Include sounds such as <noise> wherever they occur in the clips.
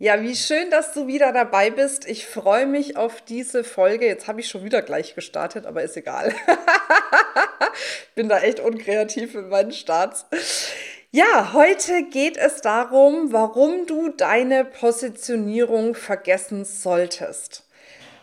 Ja, wie schön, dass du wieder dabei bist. Ich freue mich auf diese Folge. Jetzt habe ich schon wieder gleich gestartet, aber ist egal. <laughs> Bin da echt unkreativ in meinen Starts. Ja, heute geht es darum, warum du deine Positionierung vergessen solltest.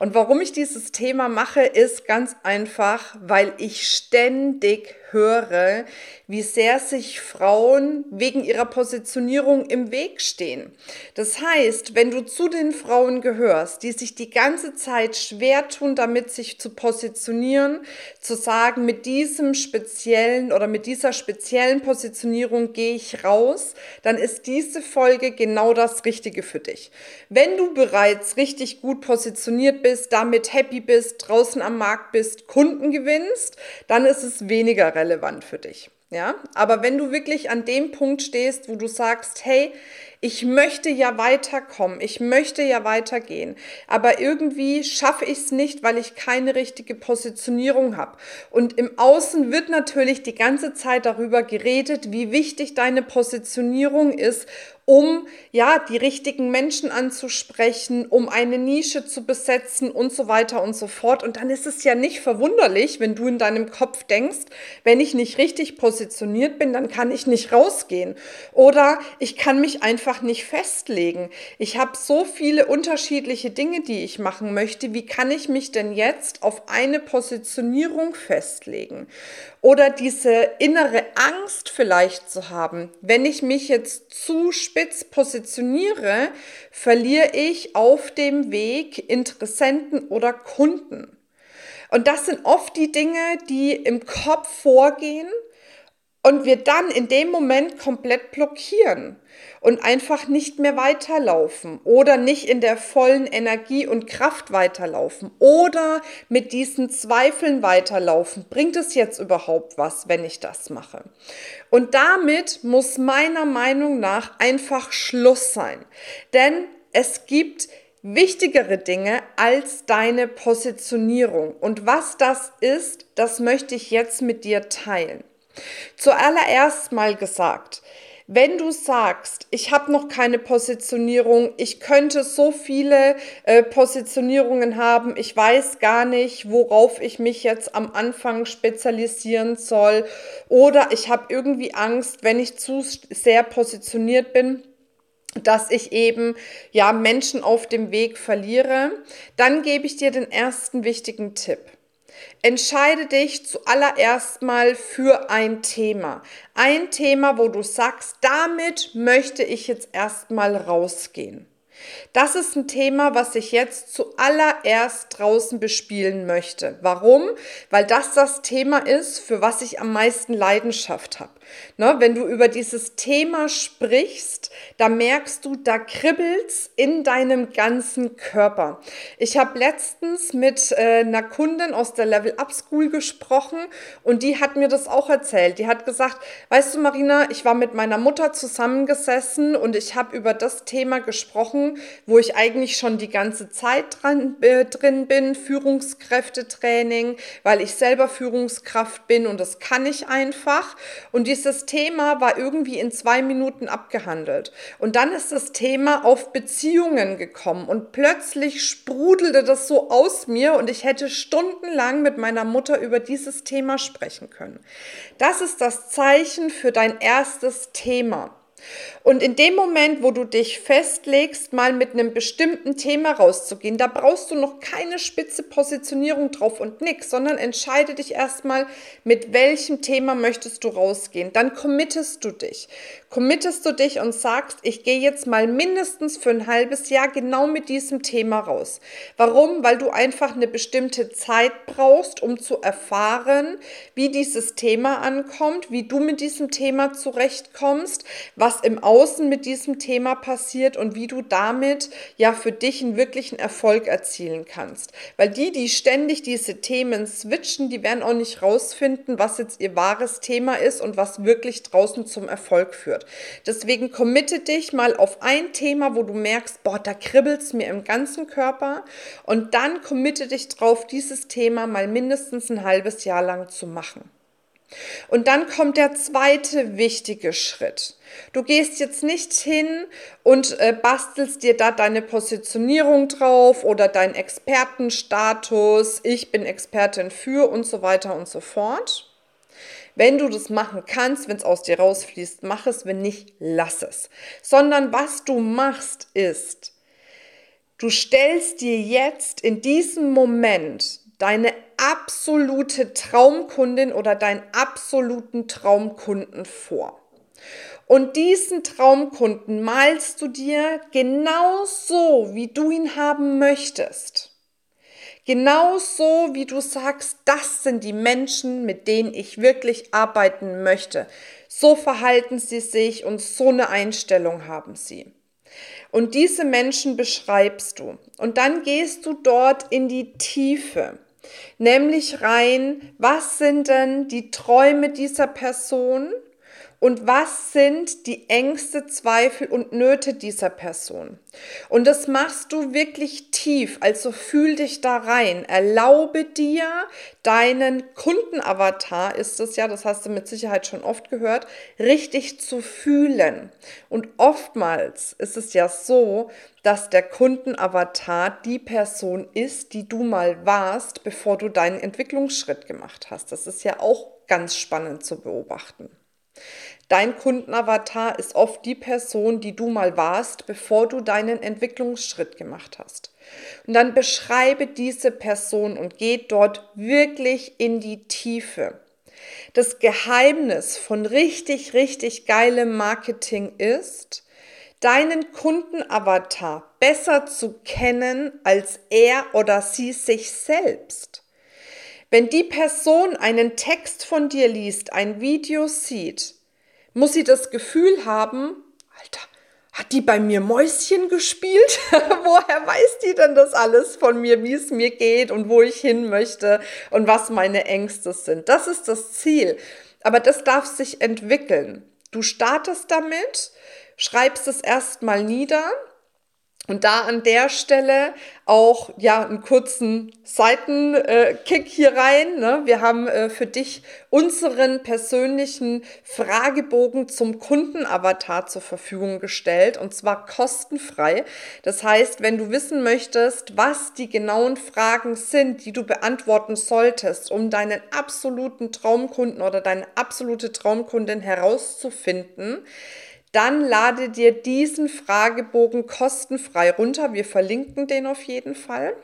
Und warum ich dieses Thema mache, ist ganz einfach, weil ich ständig höre, wie sehr sich Frauen wegen ihrer Positionierung im Weg stehen. Das heißt, wenn du zu den Frauen gehörst, die sich die ganze Zeit schwer tun, damit sich zu positionieren, zu sagen, mit diesem speziellen oder mit dieser speziellen Positionierung gehe ich raus, dann ist diese Folge genau das Richtige für dich. Wenn du bereits richtig gut positioniert bist, damit happy bist, draußen am Markt bist, Kunden gewinnst, dann ist es weniger relevant für dich. Ja, aber wenn du wirklich an dem Punkt stehst, wo du sagst, hey, ich möchte ja weiterkommen, ich möchte ja weitergehen, aber irgendwie schaffe ich es nicht, weil ich keine richtige Positionierung habe. Und im Außen wird natürlich die ganze Zeit darüber geredet, wie wichtig deine Positionierung ist um ja die richtigen Menschen anzusprechen, um eine Nische zu besetzen und so weiter und so fort. Und dann ist es ja nicht verwunderlich, wenn du in deinem Kopf denkst, wenn ich nicht richtig positioniert bin, dann kann ich nicht rausgehen oder ich kann mich einfach nicht festlegen. Ich habe so viele unterschiedliche Dinge, die ich machen möchte. Wie kann ich mich denn jetzt auf eine Positionierung festlegen? Oder diese innere Angst vielleicht zu haben, wenn ich mich jetzt zu spitz positioniere, verliere ich auf dem Weg Interessenten oder Kunden. Und das sind oft die Dinge, die im Kopf vorgehen und wir dann in dem Moment komplett blockieren und einfach nicht mehr weiterlaufen oder nicht in der vollen Energie und Kraft weiterlaufen oder mit diesen Zweifeln weiterlaufen. Bringt es jetzt überhaupt was, wenn ich das mache? Und damit muss meiner Meinung nach einfach Schluss sein. Denn es gibt wichtigere Dinge als deine Positionierung. Und was das ist, das möchte ich jetzt mit dir teilen. Zuallererst mal gesagt, wenn du sagst, ich habe noch keine Positionierung, ich könnte so viele äh, Positionierungen haben, ich weiß gar nicht, worauf ich mich jetzt am Anfang spezialisieren soll oder ich habe irgendwie Angst, wenn ich zu sehr positioniert bin, dass ich eben ja Menschen auf dem Weg verliere, dann gebe ich dir den ersten wichtigen Tipp. Entscheide dich zuallererst mal für ein Thema. Ein Thema, wo du sagst, damit möchte ich jetzt erstmal rausgehen. Das ist ein Thema, was ich jetzt zuallererst draußen bespielen möchte. Warum? Weil das das Thema ist, für was ich am meisten Leidenschaft habe. Ne, wenn du über dieses Thema sprichst, da merkst du, da kribbelt's in deinem ganzen Körper. Ich habe letztens mit äh, einer Kundin aus der Level Up School gesprochen und die hat mir das auch erzählt. Die hat gesagt, weißt du Marina, ich war mit meiner Mutter zusammengesessen und ich habe über das Thema gesprochen, wo ich eigentlich schon die ganze Zeit dran, äh, drin bin, Führungskräftetraining, weil ich selber Führungskraft bin und das kann ich einfach. Und dieses Thema war irgendwie in zwei Minuten abgehandelt. Und dann ist das Thema auf Beziehungen gekommen und plötzlich sprudelte das so aus mir und ich hätte stundenlang mit meiner Mutter über dieses Thema sprechen können. Das ist das Zeichen für dein erstes Thema. Und in dem Moment, wo du dich festlegst, mal mit einem bestimmten Thema rauszugehen, da brauchst du noch keine spitze Positionierung drauf und nix, sondern entscheide dich erstmal, mit welchem Thema möchtest du rausgehen. Dann committest du dich. Committest du dich und sagst, ich gehe jetzt mal mindestens für ein halbes Jahr genau mit diesem Thema raus. Warum? Weil du einfach eine bestimmte Zeit brauchst, um zu erfahren, wie dieses Thema ankommt, wie du mit diesem Thema zurechtkommst, was was im Außen mit diesem Thema passiert und wie du damit ja für dich einen wirklichen Erfolg erzielen kannst. Weil die, die ständig diese Themen switchen, die werden auch nicht rausfinden, was jetzt ihr wahres Thema ist und was wirklich draußen zum Erfolg führt. Deswegen committe dich mal auf ein Thema, wo du merkst, boah, da kribbelt es mir im ganzen Körper und dann committe dich drauf, dieses Thema mal mindestens ein halbes Jahr lang zu machen. Und dann kommt der zweite wichtige Schritt. Du gehst jetzt nicht hin und äh, bastelst dir da deine Positionierung drauf oder deinen Expertenstatus, ich bin Expertin für und so weiter und so fort. Wenn du das machen kannst, wenn es aus dir rausfließt, mach es, wenn nicht, lass es. Sondern was du machst ist, du stellst dir jetzt in diesem Moment deine absolute Traumkundin oder deinen absoluten Traumkunden vor. Und diesen Traumkunden malst du dir genau so, wie du ihn haben möchtest. Genau so, wie du sagst, das sind die Menschen, mit denen ich wirklich arbeiten möchte. So verhalten sie sich und so eine Einstellung haben sie. Und diese Menschen beschreibst du. Und dann gehst du dort in die Tiefe. Nämlich rein, was sind denn die Träume dieser Person und was sind die Ängste, Zweifel und Nöte dieser Person. Und das machst du wirklich tief, also fühl dich da rein. Erlaube dir, deinen Kundenavatar ist es ja, das hast du mit Sicherheit schon oft gehört, richtig zu fühlen. Und oftmals ist es ja so, dass der Kundenavatar die Person ist, die du mal warst, bevor du deinen Entwicklungsschritt gemacht hast. Das ist ja auch ganz spannend zu beobachten. Dein Kundenavatar ist oft die Person, die du mal warst, bevor du deinen Entwicklungsschritt gemacht hast. Und dann beschreibe diese Person und geh dort wirklich in die Tiefe. Das Geheimnis von richtig, richtig geilem Marketing ist, deinen Kundenavatar besser zu kennen als er oder sie sich selbst. Wenn die Person einen Text von dir liest, ein Video sieht, muss sie das Gefühl haben, Alter, hat die bei mir Mäuschen gespielt? <laughs> Woher weiß die denn das alles von mir, wie es mir geht und wo ich hin möchte und was meine Ängste sind? Das ist das Ziel. Aber das darf sich entwickeln. Du startest damit, schreibst es erstmal nieder, und da an der Stelle auch ja einen kurzen Seitenkick hier rein. Ne? Wir haben äh, für dich unseren persönlichen Fragebogen zum Kundenavatar zur Verfügung gestellt und zwar kostenfrei. Das heißt, wenn du wissen möchtest, was die genauen Fragen sind, die du beantworten solltest, um deinen absoluten Traumkunden oder deine absolute Traumkundin herauszufinden, dann lade dir diesen Fragebogen kostenfrei runter. Wir verlinken den auf jeden Fall.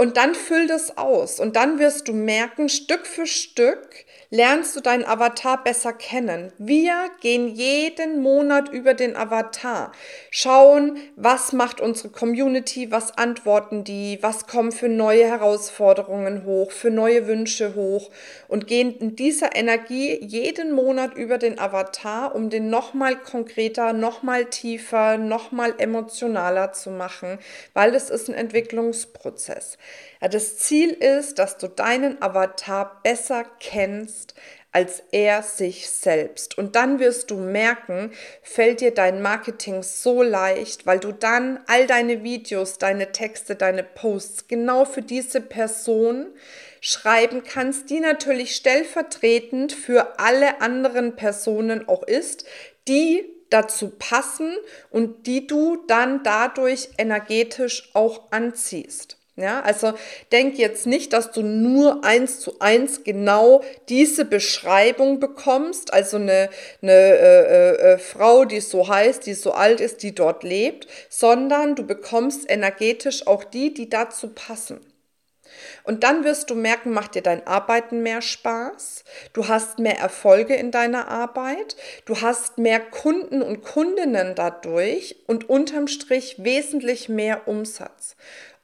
Und dann füll das aus und dann wirst du merken, Stück für Stück, lernst du deinen Avatar besser kennen. Wir gehen jeden Monat über den Avatar, schauen, was macht unsere Community, was antworten die, was kommen für neue Herausforderungen hoch, für neue Wünsche hoch und gehen in dieser Energie jeden Monat über den Avatar, um den nochmal konkreter, nochmal tiefer, nochmal emotionaler zu machen, weil es ist ein Entwicklungsprozess. Ja, das Ziel ist, dass du deinen Avatar besser kennst als er sich selbst. Und dann wirst du merken, fällt dir dein Marketing so leicht, weil du dann all deine Videos, deine Texte, deine Posts genau für diese Person schreiben kannst, die natürlich stellvertretend für alle anderen Personen auch ist, die dazu passen und die du dann dadurch energetisch auch anziehst. Ja, also denk jetzt nicht, dass du nur eins zu eins genau diese Beschreibung bekommst, also eine, eine äh, äh, Frau, die so heißt, die so alt ist, die dort lebt, sondern du bekommst energetisch auch die, die dazu passen. Und dann wirst du merken, macht dir dein Arbeiten mehr Spaß, du hast mehr Erfolge in deiner Arbeit, du hast mehr Kunden und Kundinnen dadurch und unterm Strich wesentlich mehr Umsatz.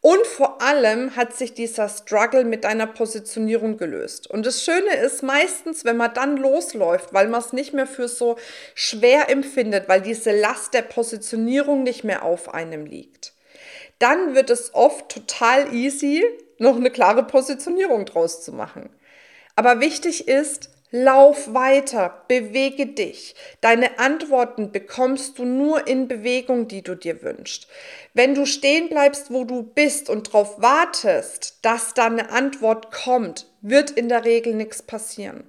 Und vor allem hat sich dieser Struggle mit deiner Positionierung gelöst. Und das Schöne ist meistens, wenn man dann losläuft, weil man es nicht mehr für so schwer empfindet, weil diese Last der Positionierung nicht mehr auf einem liegt, dann wird es oft total easy, noch eine klare Positionierung draus zu machen. Aber wichtig ist, Lauf weiter, bewege dich. Deine Antworten bekommst du nur in Bewegung, die du dir wünschst. Wenn du stehen bleibst, wo du bist und darauf wartest, dass da eine Antwort kommt, wird in der Regel nichts passieren.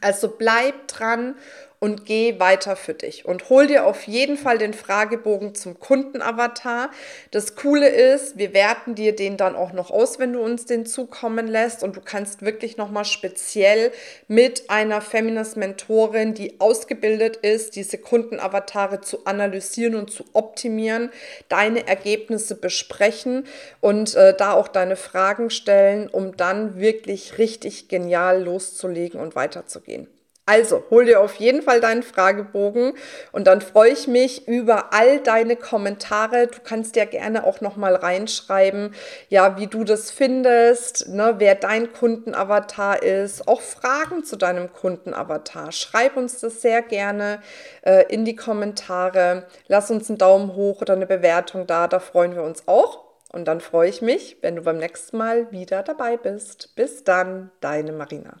Also bleib dran und geh weiter für dich und hol dir auf jeden Fall den Fragebogen zum Kundenavatar. Das Coole ist, wir werten dir den dann auch noch aus, wenn du uns den zukommen lässt und du kannst wirklich noch mal speziell mit einer Feminist Mentorin, die ausgebildet ist, diese Kundenavatare zu analysieren und zu optimieren, deine Ergebnisse besprechen und äh, da auch deine Fragen stellen, um dann wirklich richtig genial loszulegen und weiterzugehen. Also, hol dir auf jeden Fall deinen Fragebogen und dann freue ich mich über all deine Kommentare. Du kannst ja gerne auch noch mal reinschreiben, ja, wie du das findest, ne, wer dein Kundenavatar ist, auch Fragen zu deinem Kundenavatar. Schreib uns das sehr gerne äh, in die Kommentare. Lass uns einen Daumen hoch oder eine Bewertung da, da freuen wir uns auch. Und dann freue ich mich, wenn du beim nächsten Mal wieder dabei bist. Bis dann, deine Marina.